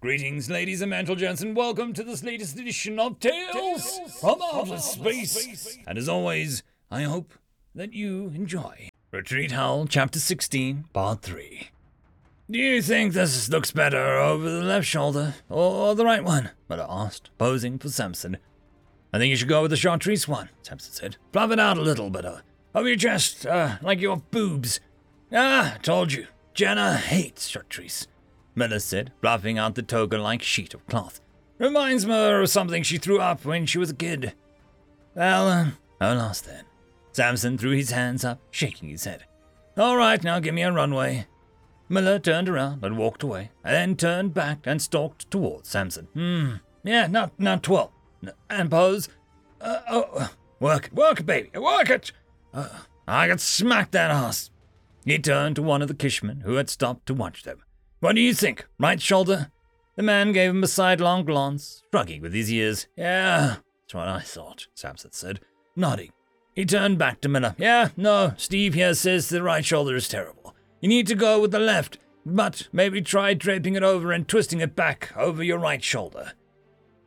Greetings, ladies and gentlemen, and welcome to this latest edition of Tales, from Outer Space. And as always, I hope that you enjoy. Retreat Hell, Chapter 16, Part 3. Do you think this looks better over the left shoulder or the right one? Miller asked, posing for Samson. I think you should go with the chartreuse one, Samson said. Fluff it out a little uh, over your chest, uh, like your boobs. Ah, told you. Jenna hates chartreuse. Miller said, fluffing out the toga like sheet of cloth. Reminds me of something she threw up when she was a kid. Well, uh, no loss then. Samson threw his hands up, shaking his head. All right, now give me a runway. Miller turned around and walked away, and then turned back and stalked towards Samson. Hmm, yeah, not not twelve. And pose. Uh, oh, work it, work it, baby, work it. Uh, I could smack that ass. He turned to one of the Kishmen who had stopped to watch them. What do you think? Right shoulder? The man gave him a sidelong glance, shrugging with his ears. Yeah, that's what I thought, Samson said, nodding. He turned back to Miller. Yeah, no, Steve here says the right shoulder is terrible. You need to go with the left, but maybe try draping it over and twisting it back over your right shoulder.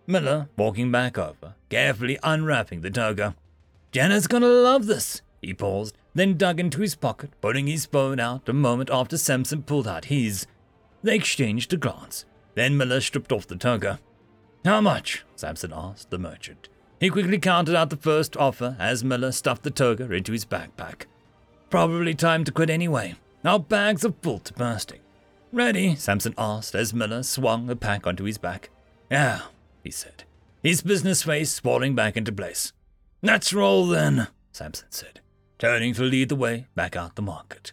Miller, walking back over, carefully unwrapping the toga. Jenna's gonna love this. He paused, then dug into his pocket, putting his phone out a moment after Samson pulled out his. They exchanged a glance. Then Miller stripped off the toga. How much? Samson asked the merchant. He quickly counted out the first offer as Miller stuffed the toga into his backpack. Probably time to quit anyway. Our bags are full to bursting. Ready? Samson asked as Miller swung a pack onto his back. Yeah, he said, his business face falling back into place. Let's roll then, Samson said, turning to lead the way back out the market.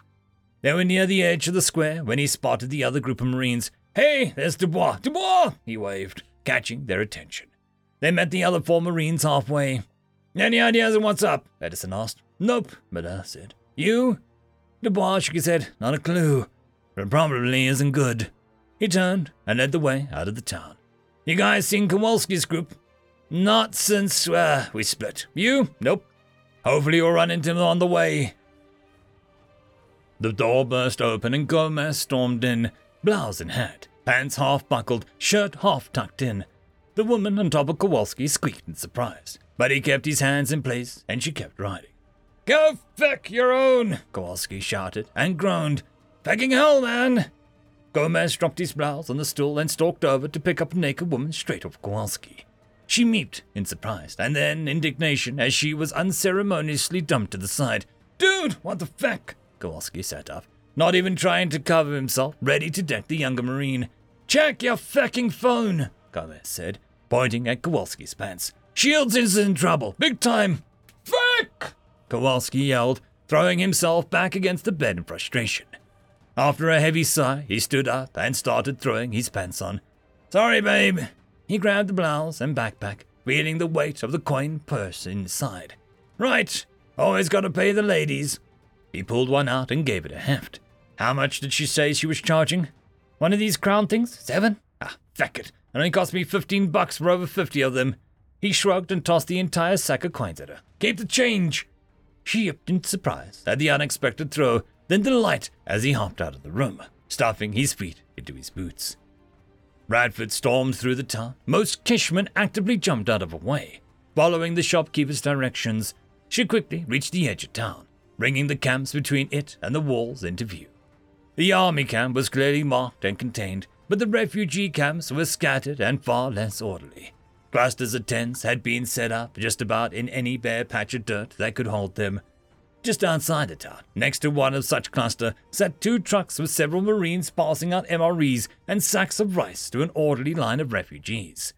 They were near the edge of the square when he spotted the other group of Marines. Hey, there's Dubois! Dubois! he waved, catching their attention. They met the other four Marines halfway. Any ideas on what's up? Edison asked. Nope, Miller said. You? Dubois shook his head. Not a clue. But probably isn't good. He turned and led the way out of the town. You guys seen Kowalski's group? Not since uh, we split. You? Nope. Hopefully you'll run into them on the way. The door burst open and Gomez stormed in, blouse and hat, pants half buckled, shirt half tucked in. The woman on top of Kowalski squeaked in surprise, but he kept his hands in place and she kept riding. Go feck your own, Kowalski shouted and groaned. Fucking hell, man! Gomez dropped his blouse on the stool and stalked over to pick up a naked woman straight off Kowalski. She meeped in surprise and then indignation as she was unceremoniously dumped to the side. Dude, what the feck? Kowalski sat up, not even trying to cover himself, ready to deck the younger Marine. Check your fucking phone, Gomez said, pointing at Kowalski's pants. Shields is in trouble, big time. Fuck! Kowalski yelled, throwing himself back against the bed in frustration. After a heavy sigh, he stood up and started throwing his pants on. Sorry, babe. He grabbed the blouse and backpack, feeling the weight of the coin purse inside. Right, always gotta pay the ladies. He pulled one out and gave it a heft. How much did she say she was charging? One of these crown things? Seven? Ah, feck it. It only cost me fifteen bucks for over fifty of them. He shrugged and tossed the entire sack of coins at her. Keep the change. She yipped in surprise at the unexpected throw, then delight as he hopped out of the room, stuffing his feet into his boots. Bradford stormed through the town. Most Kishmen actively jumped out of her way. Following the shopkeeper's directions, she quickly reached the edge of town bringing the camps between it and the walls into view. The army camp was clearly marked and contained, but the refugee camps were scattered and far less orderly. Clusters of tents had been set up just about in any bare patch of dirt that could hold them. Just outside the town, next to one of such cluster, sat two trucks with several Marines passing out MREs and sacks of rice to an orderly line of refugees.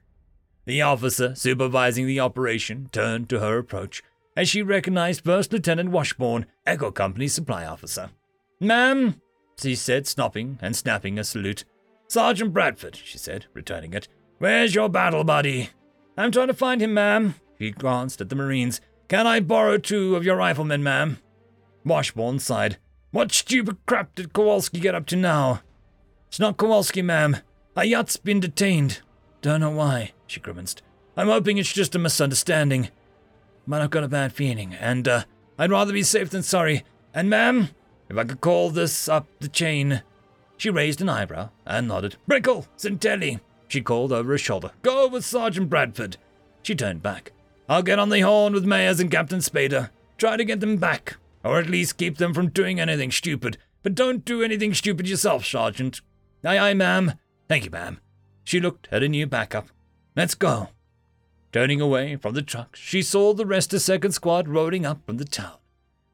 The officer supervising the operation turned to her approach as she recognized First Lieutenant Washburn, Echo Company's supply officer. Ma'am, she said, stopping and snapping a salute. Sergeant Bradford, she said, returning it. Where's your battle buddy? I'm trying to find him, ma'am. She glanced at the Marines. Can I borrow two of your riflemen, ma'am? Washburn sighed. What stupid crap did Kowalski get up to now? It's not Kowalski, ma'am. Our yacht's been detained. Don't know why, she grimaced. I'm hoping it's just a misunderstanding but I've got a bad feeling, and uh, I'd rather be safe than sorry. And, ma'am, if I could call this up the chain. She raised an eyebrow and nodded. Brickle, Centelli. she called over her shoulder. Go with Sergeant Bradford. She turned back. I'll get on the horn with Mayers and Captain Spader. Try to get them back, or at least keep them from doing anything stupid. But don't do anything stupid yourself, Sergeant. Aye, aye, ma'am. Thank you, ma'am. She looked at a new backup. Let's go. Turning away from the trucks, she saw the rest of Second Squad rolling up from the town.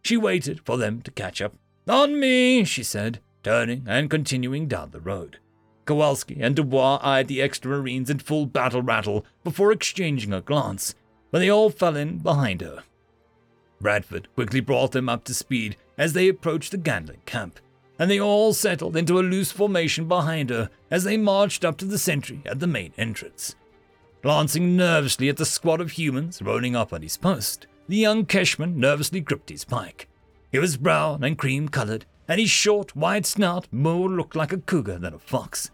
She waited for them to catch up. On me, she said, turning and continuing down the road. Kowalski and Dubois eyed the extra Marines in full battle rattle before exchanging a glance, but they all fell in behind her. Bradford quickly brought them up to speed as they approached the Ganlin camp, and they all settled into a loose formation behind her as they marched up to the sentry at the main entrance. Glancing nervously at the squad of humans rolling up on his post, the young Kishman nervously gripped his pike. He was brown and cream colored, and his short, wide snout more looked like a cougar than a fox.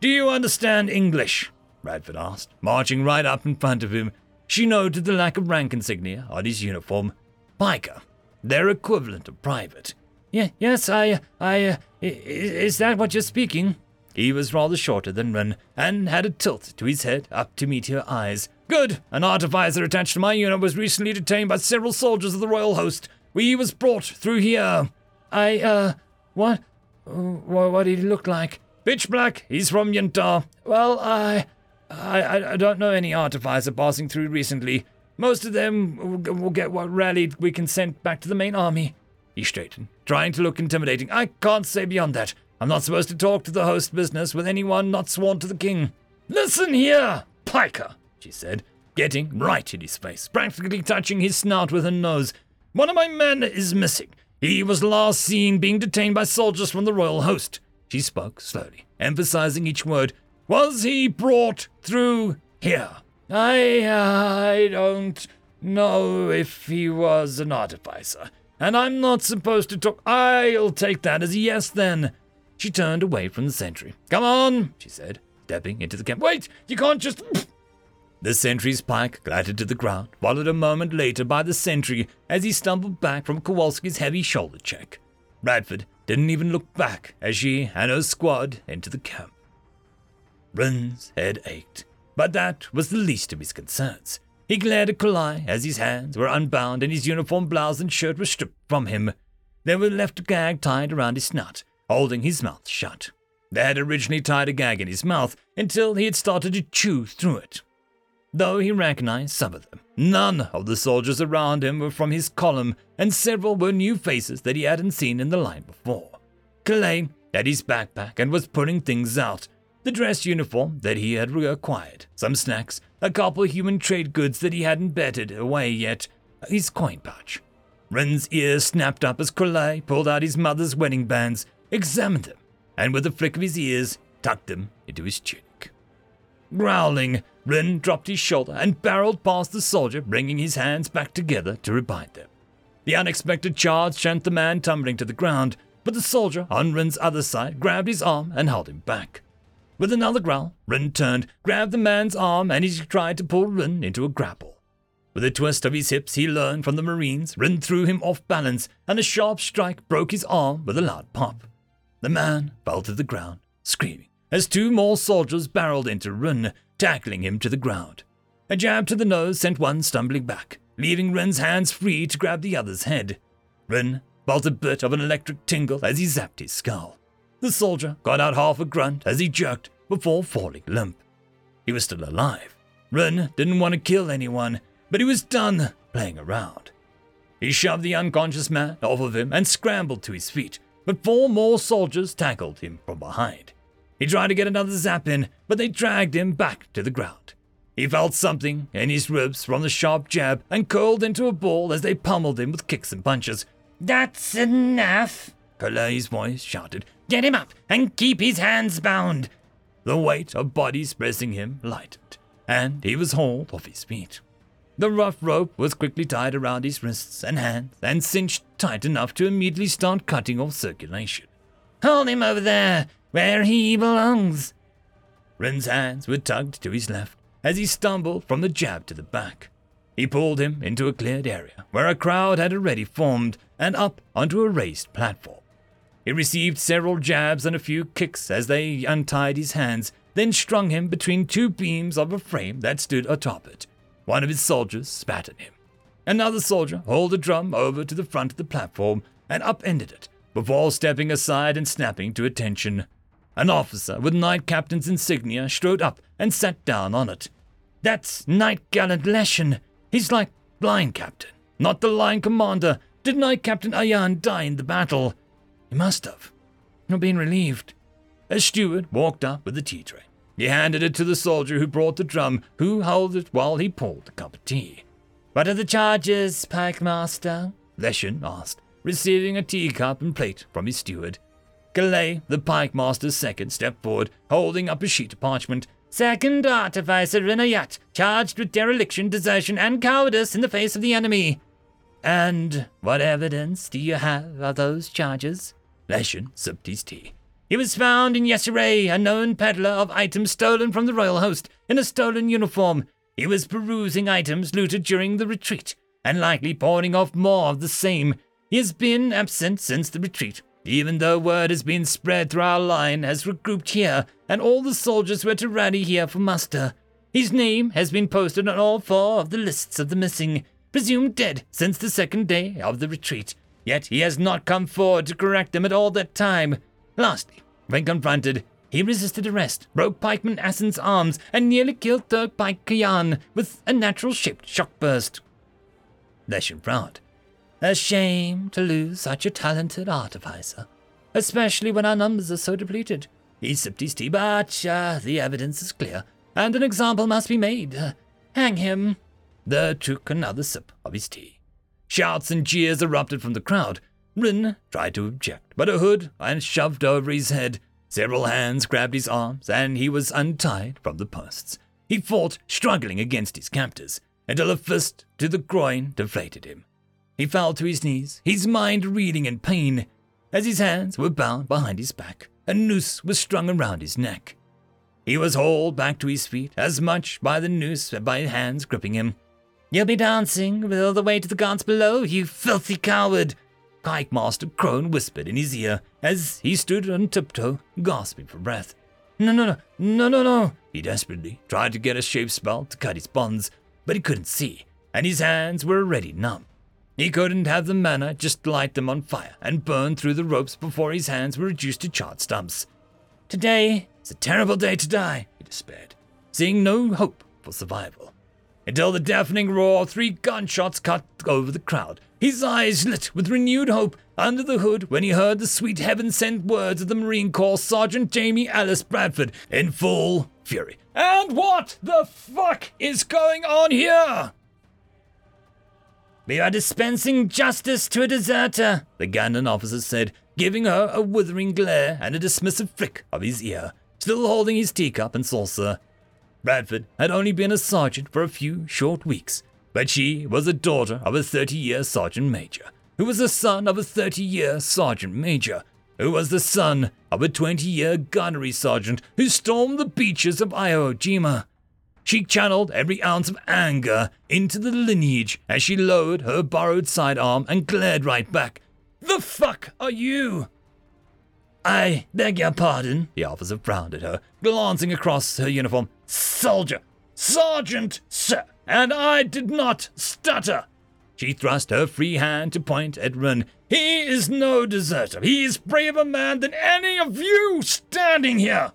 Do you understand English? Bradford asked, marching right up in front of him. She noted the lack of rank insignia on his uniform. Piker, their equivalent of private. Yeah, yes, I, I, uh, is that what you're speaking? He was rather shorter than Wren, and had a tilt to his head up to meet her eyes. Good! An artificer attached to my unit was recently detained by several soldiers of the royal host. We was brought through here. I, uh, what? What, what did he look like? Pitch black. He's from Yuntar. Well, I, I, I don't know any artificer passing through recently. Most of them will get what rallied we can send back to the main army. He straightened, trying to look intimidating. I can't say beyond that. I'm not supposed to talk to the host business with anyone not sworn to the king. Listen here, piker, she said, getting right in his face, practically touching his snout with her nose. One of my men is missing. He was last seen being detained by soldiers from the royal host. She spoke slowly, emphasizing each word. Was he brought through here? I, I don't know if he was an artificer, and I'm not supposed to talk. I'll take that as a yes then. She turned away from the sentry. Come on, she said, stepping into the camp. Wait, you can't just. The sentry's pike glided to the ground, followed a moment later by the sentry as he stumbled back from Kowalski's heavy shoulder check. Bradford didn't even look back as she and her squad entered the camp. Wren's head ached, but that was the least of his concerns. He glared at Kalai as his hands were unbound and his uniform blouse and shirt were stripped from him. There were left a gag tied around his snout, holding his mouth shut. They had originally tied a gag in his mouth until he had started to chew through it. Though he recognized some of them, none of the soldiers around him were from his column, and several were new faces that he hadn't seen in the line before. Calais had his backpack and was putting things out, the dress uniform that he had reacquired, some snacks, a couple human trade goods that he hadn't betted away yet, his coin pouch. Wren's ears snapped up as Crowley pulled out his mother's wedding bands, examined them, and with a flick of his ears, tucked them into his tunic. Growling, Wren dropped his shoulder and barreled past the soldier, bringing his hands back together to rebind them. The unexpected charge sent the man tumbling to the ground, but the soldier on Wren's other side grabbed his arm and held him back. With another growl, Wren turned, grabbed the man's arm, and he tried to pull Wren into a grapple. With a twist of his hips he learned from the Marines, Wren threw him off balance, and a sharp strike broke his arm with a loud pop. The man fell to the ground, screaming, as two more soldiers barreled into Wren, tackling him to the ground. A jab to the nose sent one stumbling back, leaving Wren's hands free to grab the other's head. Wren felt a bit of an electric tingle as he zapped his skull. The soldier got out half a grunt as he jerked before falling limp. He was still alive. Wren didn't want to kill anyone, but he was done playing around. He shoved the unconscious man off of him and scrambled to his feet, but four more soldiers tackled him from behind. He tried to get another zap in, but they dragged him back to the ground. He felt something in his ribs from the sharp jab and curled into a ball as they pummeled him with kicks and punches. That's enough, Calais' voice shouted, Get him up and keep his hands bound. The weight of bodies pressing him lightened, and he was hauled off his feet. The rough rope was quickly tied around his wrists and hands and cinched tight enough to immediately start cutting off circulation. Hold him over there, where he belongs. Wren's hands were tugged to his left as he stumbled from the jab to the back. He pulled him into a cleared area where a crowd had already formed and up onto a raised platform. He received several jabs and a few kicks as they untied his hands, then strung him between two beams of a frame that stood atop it. One of his soldiers spat at him. Another soldier hauled the drum over to the front of the platform and upended it before stepping aside and snapping to attention. An officer with Knight Captain's insignia strode up and sat down on it. That's Knight Gallant Leshen. He's like Line Captain, not the Line Commander. Did Knight Captain Ayan die in the battle? He must have. You're being relieved. A steward walked up with a tea tray. He handed it to the soldier who brought the drum, who held it while he poured the cup of tea. What are the charges, Pike Master? Leshen asked, receiving a teacup and plate from his steward. Calais, the Pike Master's second, stepped forward, holding up a sheet of parchment. Second artificer in charged with dereliction, desertion, and cowardice in the face of the enemy. And what evidence do you have of those charges? Leshen sipped his tea. He was found in Yesseray, a known peddler of items stolen from the royal host, in a stolen uniform. He was perusing items looted during the retreat, and likely pawning off more of the same. He has been absent since the retreat, even though word has been spread through our line has regrouped here, and all the soldiers were to rally here for muster. His name has been posted on all four of the lists of the missing, presumed dead since the second day of the retreat. Yet he has not come forward to correct them at all that time. Lastly, when confronted, he resisted arrest, broke Pikeman Assen's arms, and nearly killed Turk Pike Kayan with a natural shaped shock burst. Leshen frowned. A shame to lose such a talented artificer, especially when our numbers are so depleted. He sipped his tea, but uh, the evidence is clear, and an example must be made. Uh, hang him. The took another sip of his tea. Shouts and jeers erupted from the crowd. Rin tried to object, but a hood was shoved over his head. Several hands grabbed his arms, and he was untied from the posts. He fought, struggling against his captors, until a fist to the groin deflated him. He fell to his knees, his mind reeling in pain. As his hands were bound behind his back, a noose was strung around his neck. He was hauled back to his feet, as much by the noose as by hands gripping him. You'll be dancing all the way to the guards below, you filthy coward! Pike Master Crone whispered in his ear as he stood on tiptoe, gasping for breath. No, no, no, no, no, no! He desperately tried to get a shape spell to cut his bonds, but he couldn't see, and his hands were already numb. He couldn't have the mana just light them on fire and burn through the ropes before his hands were reduced to charred stumps. Today is a terrible day to die, he despaired, seeing no hope for survival. Until the deafening roar of three gunshots cut over the crowd, his eyes lit with renewed hope under the hood when he heard the sweet heaven sent words of the Marine Corps Sergeant Jamie Alice Bradford in full fury. And what the fuck is going on here? We are dispensing justice to a deserter, the Gandon officer said, giving her a withering glare and a dismissive flick of his ear, still holding his teacup and saucer. Bradford had only been a sergeant for a few short weeks, but she was the daughter of a 30 year sergeant major, who was the son of a 30 year sergeant major, who was the son of a 20 year gunnery sergeant who stormed the beaches of Iwo Jima. She channeled every ounce of anger into the lineage as she lowered her borrowed sidearm and glared right back. The fuck are you? I beg your pardon, the officer frowned at her, glancing across her uniform. Soldier! Sergeant, sir! And I did not stutter. She thrust her free hand to point at Rin. He is no deserter. He is braver man than any of you standing here.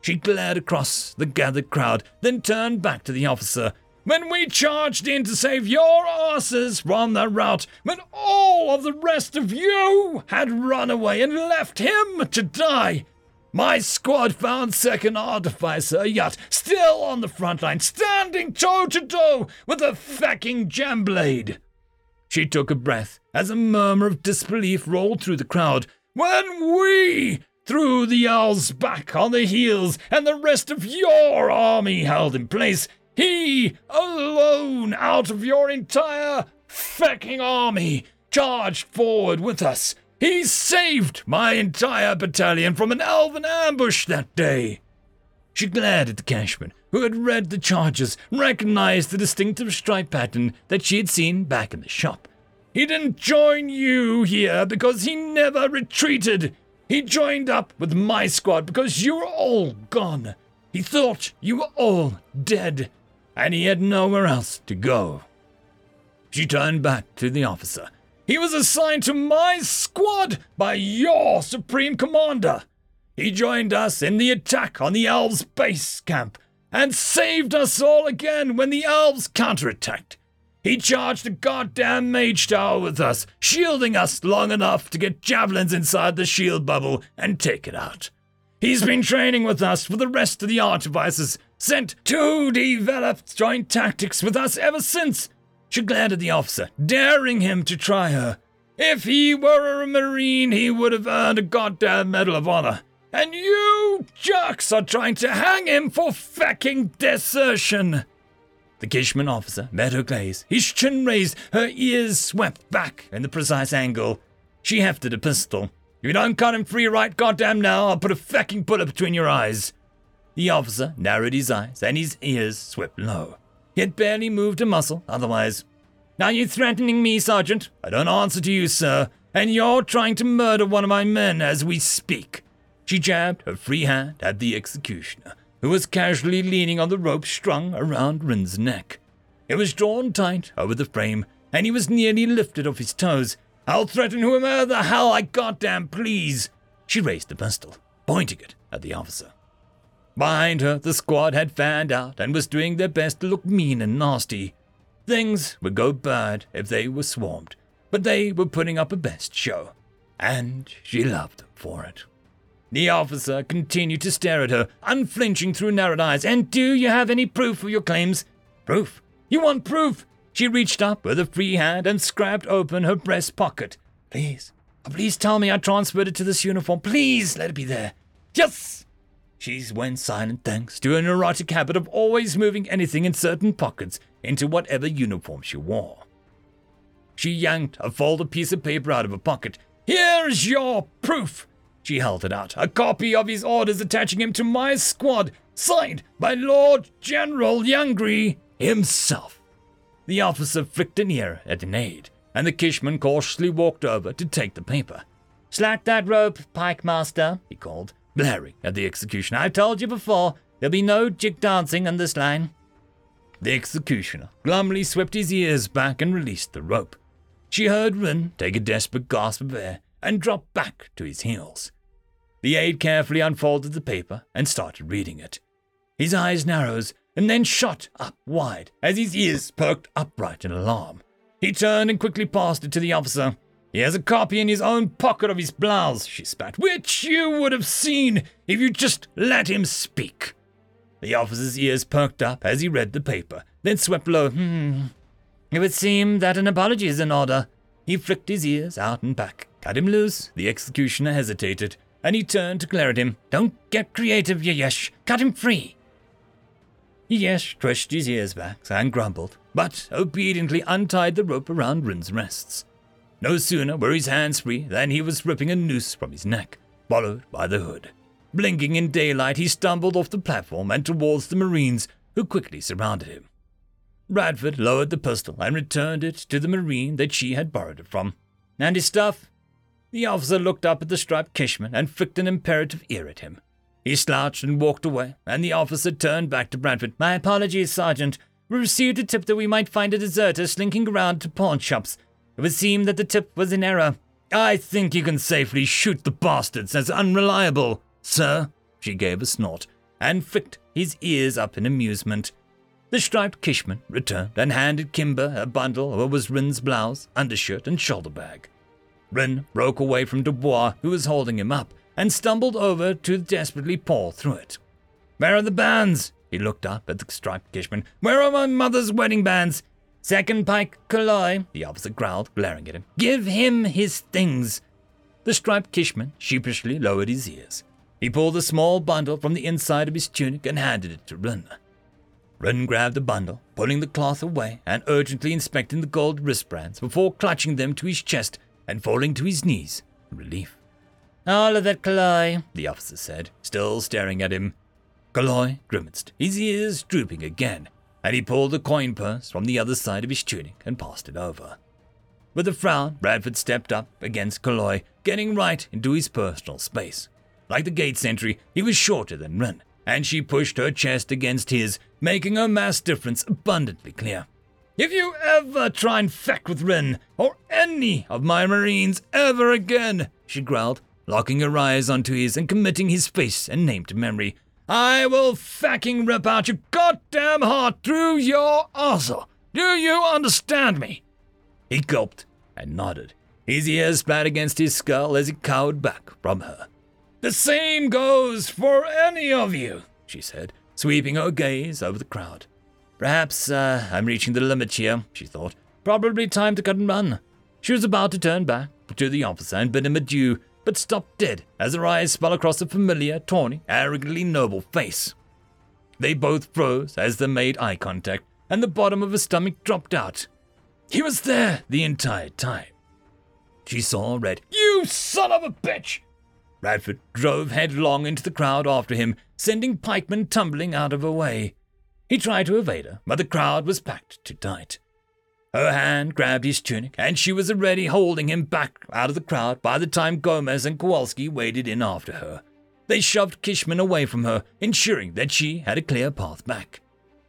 She glared across the gathered crowd, then turned back to the officer. When we charged in to save your asses from the rout, when all of the rest of you had run away and left him to die, my squad found Second Artificer Yacht still on the front line, standing toe to toe with a fucking jamblade. She took a breath as a murmur of disbelief rolled through the crowd. When we threw the owls back on the heels and the rest of your army held in place, he alone out of your entire fucking army charged forward with us he saved my entire battalion from an elven ambush that day. She glared at the Kishman, who had read the charges, recognized the distinctive stripe pattern that she had seen back in the shop. He didn't join you here because he never retreated. He joined up with my squad because you were all gone. He thought you were all dead, and he had nowhere else to go. She turned back to the officer. He was assigned to my squad by your supreme commander. He joined us in the attack on the elves' base camp and saved us all again when the elves counterattacked. He charged a goddamn mage tower with us, shielding us long enough to get javelins inside the shield bubble and take it out. He's been training with us for the rest of the artificers, sent to develop joint tactics with us ever since. She glared at the officer, daring him to try her. If he were a Marine, he would have earned a goddamn Medal of Honor. And you jerks are trying to hang him for fucking desertion. The Kishman officer met her gaze, his chin raised, her ears swept back in the precise angle. She hefted a pistol. If you don't cut him free right goddamn now, I'll put a fucking bullet between your eyes. The officer narrowed his eyes and his ears swept low. Had barely moved a muscle otherwise. Are you threatening me, Sergeant? I don't answer to you, sir, and you're trying to murder one of my men as we speak. She jabbed her free hand at the executioner, who was casually leaning on the rope strung around Rin's neck. It was drawn tight over the frame, and he was nearly lifted off his toes. I'll threaten whomever the hell I goddamn please. She raised the pistol, pointing it at the officer. Behind her, the squad had fanned out and was doing their best to look mean and nasty. Things would go bad if they were swarmed, but they were putting up a best show, and she loved them for it. The officer continued to stare at her, unflinching through narrowed eyes. And do you have any proof of your claims? Proof? You want proof? She reached up with a free hand and scraped open her breast pocket. Please, please tell me I transferred it to this uniform. Please let it be there. Yes! She went silent thanks to a neurotic habit of always moving anything in certain pockets into whatever uniform she wore. She yanked a folded piece of paper out of her pocket. Here's your proof. She held it out, a copy of his orders attaching him to my squad, signed by Lord General Youngry himself. The officer flicked an ear at an aide, and the Kishman cautiously walked over to take the paper. Slack that rope, Pike Master, he called, glaring at the executioner. I've told you before, there'll be no jig dancing on this line. The executioner glumly swept his ears back and released the rope. She heard Rin take a desperate gasp of air and drop back to his heels. The aide carefully unfolded the paper and started reading it. His eyes narrowed and then shot up wide as his ears perked upright in alarm. He turned and quickly passed it to the officer. He has a copy in his own pocket of his blouse, she spat, which you would have seen if you just let him speak. The officer's ears perked up as he read the paper, then swept low. Hmm. It would seem that an apology is in order. He flicked his ears out and back. Cut him loose. The executioner hesitated and he turned to glare at him. Don't get creative, Yayesh. Cut him free. Yayesh twitched his ears back and grumbled, but obediently untied the rope around Rin's wrists. No sooner were his hands free than he was ripping a noose from his neck, followed by the hood. Blinking in daylight, he stumbled off the platform and towards the Marines, who quickly surrounded him. Bradford lowered the pistol and returned it to the Marine that she had borrowed it from. And his stuff? The officer looked up at the striped Kishman and flicked an imperative ear at him. He slouched and walked away, and the officer turned back to Bradford. My apologies, Sergeant. We received a tip that we might find a deserter slinking around to pawn shops. It would seem that the tip was in error. I think you can safely shoot the bastards as unreliable, sir. She gave a snort and flicked his ears up in amusement. The striped Kishman returned and handed Kimber a bundle of what was Rin's blouse, undershirt, and shoulder bag. Rin broke away from Dubois, who was holding him up, and stumbled over to desperately paw through it. Where are the bands? He looked up at the striped Kishman. Where are my mother's wedding bands? Second Pike Kaloi, the officer growled, glaring at him. Give him his things. The striped Kishman sheepishly lowered his ears. He pulled a small bundle from the inside of his tunic and handed it to Rin. Rin grabbed the bundle, pulling the cloth away and urgently inspecting the gold wristbands before clutching them to his chest and falling to his knees in relief. All of that, Kaloi, the officer said, still staring at him. Kaloi grimaced, his ears drooping again, and he pulled a coin purse from the other side of his tunic and passed it over. With a frown, Bradford stepped up against Kaloi, getting right into his personal space. Like the gate sentry, he was shorter than Rin, and she pushed her chest against his, making her mass difference abundantly clear. If you ever try and feck with Wren, or any of my Marines ever again, she growled, locking her eyes onto his and committing his face and name to memory, I will fucking rip out your goddamn heart through your arsehole. Do you understand me? He gulped and nodded, his ears flat against his skull as he cowered back from her. The same goes for any of you, she said, sweeping her gaze over the crowd. Perhaps uh, I'm reaching the limit here, she thought. Probably time to cut and run. She was about to turn back to the officer and bid him adieu, but stopped dead as her eyes fell across the familiar, tawny, arrogantly noble face. They both froze as they made eye contact, and the bottom of her stomach dropped out. He was there the entire time. She saw Red. You son of a bitch! Bradford drove headlong into the crowd after him, sending pikemen tumbling out of her way. He tried to evade her, but the crowd was packed too tight. Her hand grabbed his tunic, and she was already holding him back out of the crowd by the time Gomez and Kowalski waded in after her. They shoved Kishman away from her, ensuring that she had a clear path back.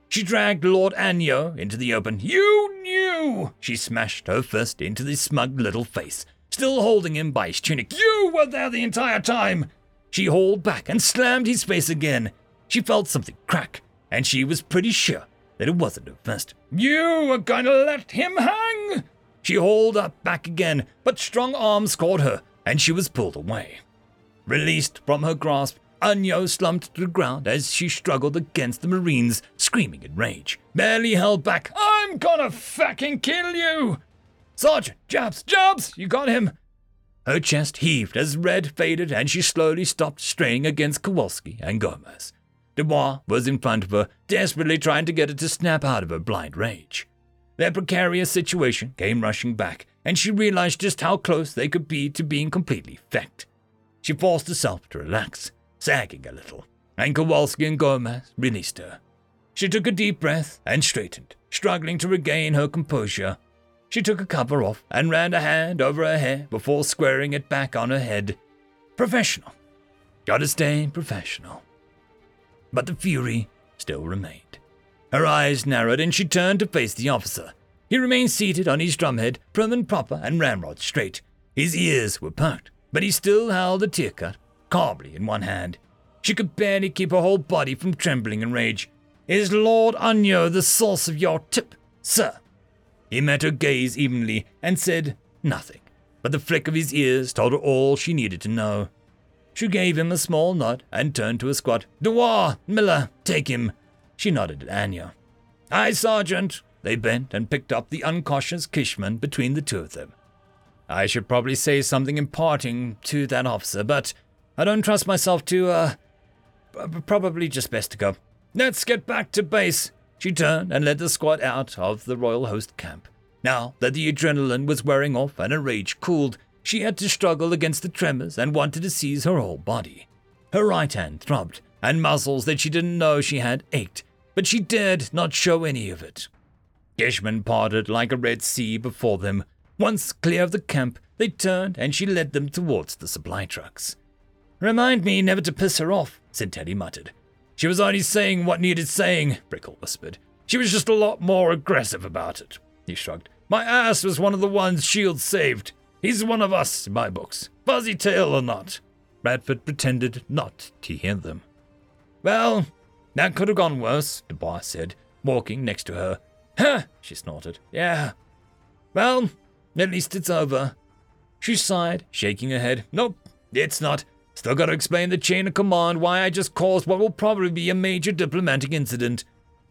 She dragged Lord Anyo into the open. You knew! She smashed her fist into the smug little face, still holding him by his tunic. You were there the entire time! She hauled back and slammed his face again. She felt something crack, and she was pretty sure that it wasn't her fist. You were going to let him hang! She hauled up back again, but strong arms caught her, and she was pulled away. Released from her grasp, Anyo slumped to the ground as she struggled against the Marines, screaming in rage. Barely held back. I'm gonna fucking kill you! Sergeant, Jabs, Jabs, you got him! Her chest heaved as red faded and she slowly stopped straying against Kowalski and Gomez. Dubois was in front of her, desperately trying to get her to snap out of her blind rage. Their precarious situation came rushing back, and she realized just how close they could be to being completely fecked. She forced herself to relax, sagging a little, and Kowalski and Gomez released her. She took a deep breath and straightened, struggling to regain her composure. She took a cover off and ran a hand over her hair before squaring it back on her head. Professional. Gotta stay professional. But the fury still remained. Her eyes narrowed and she turned to face the officer. He remained seated on his drumhead, prim and proper and ramrod straight. His ears were perked, but he still held the tear cut calmly in one hand. She could barely keep her whole body from trembling in rage. Is Lord Anyo the source of your tip, sir? He met her gaze evenly and said nothing, but the flick of his ears told her all she needed to know. She gave him a small nod and turned to a squad. Dewar, Miller, take him. She nodded at Anyo. Aye, Sergeant. They bent and picked up the uncautious Kishman between the two of them. I should probably say something imparting to that officer, but I don't trust myself to, uh, probably just best to go. Let's get back to base. She turned and led the squad out of the Royal Host camp. Now that the adrenaline was wearing off and her rage cooled, she had to struggle against the tremors and wanted to seize her whole body. Her right hand throbbed, and muscles that she didn't know she had ached, but she dared not show any of it. Kishman parted like a red sea before them. Once clear of the camp, they turned and she led them towards the supply trucks. Remind me never to piss her off, said Teddy muttered. She was only saying what needed saying, Brickle whispered. She was just a lot more aggressive about it. He shrugged. My ass was one of the ones Shield saved. He's one of us in my books, fuzzy tail or not. Bradford pretended not to hear them. Well, that could have gone worse, Dubois said, walking next to her. Huh, she snorted. Yeah. Well, at least it's over. She sighed, shaking her head. Nope, it's not. Still gotta explain the chain of command why I just caused what will probably be a major diplomatic incident.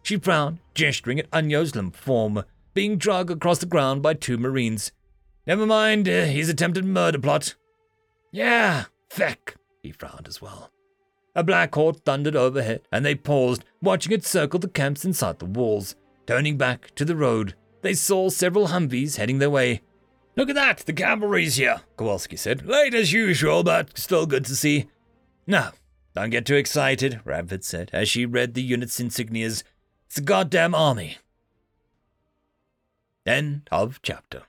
She frowned, gesturing at Anyo's limp form, being dragged across the ground by two Marines. Never mind uh, attempted murder plot. Yeah, feck, he frowned as well. A Black Hawk thundered overhead, and they paused, watching it circle the camps inside the walls. Turning back to the road, they saw several Humvees heading their way. Look at that, the cavalry's here, Kowalski said. Late as usual, but still good to see. No, don't get too excited, Bradford said, as she read the unit's insignias. It's a goddamn army. End of chapter.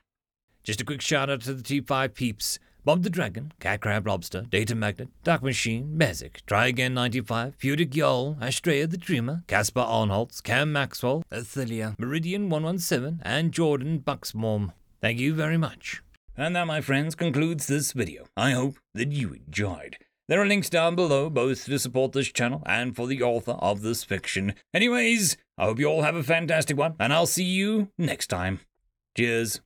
Just a quick shout out to the T5 peeps. Bob the Dragon, Cat Crab Lobster, Data Magnet, Dark Machine, Bezic, Try Again 95, Pudic Yol, Astrea the Dreamer, Caspar Arnholtz, Cam Maxwell, Athelia, Meridian 117, and Jordan Bucksmorm. Thank you very much. And that, my friends, concludes this video. I hope that you enjoyed. There are links down below, both to support this channel and for the author of this fiction. Anyways, I hope you all have a fantastic one, and I'll see you next time. Cheers.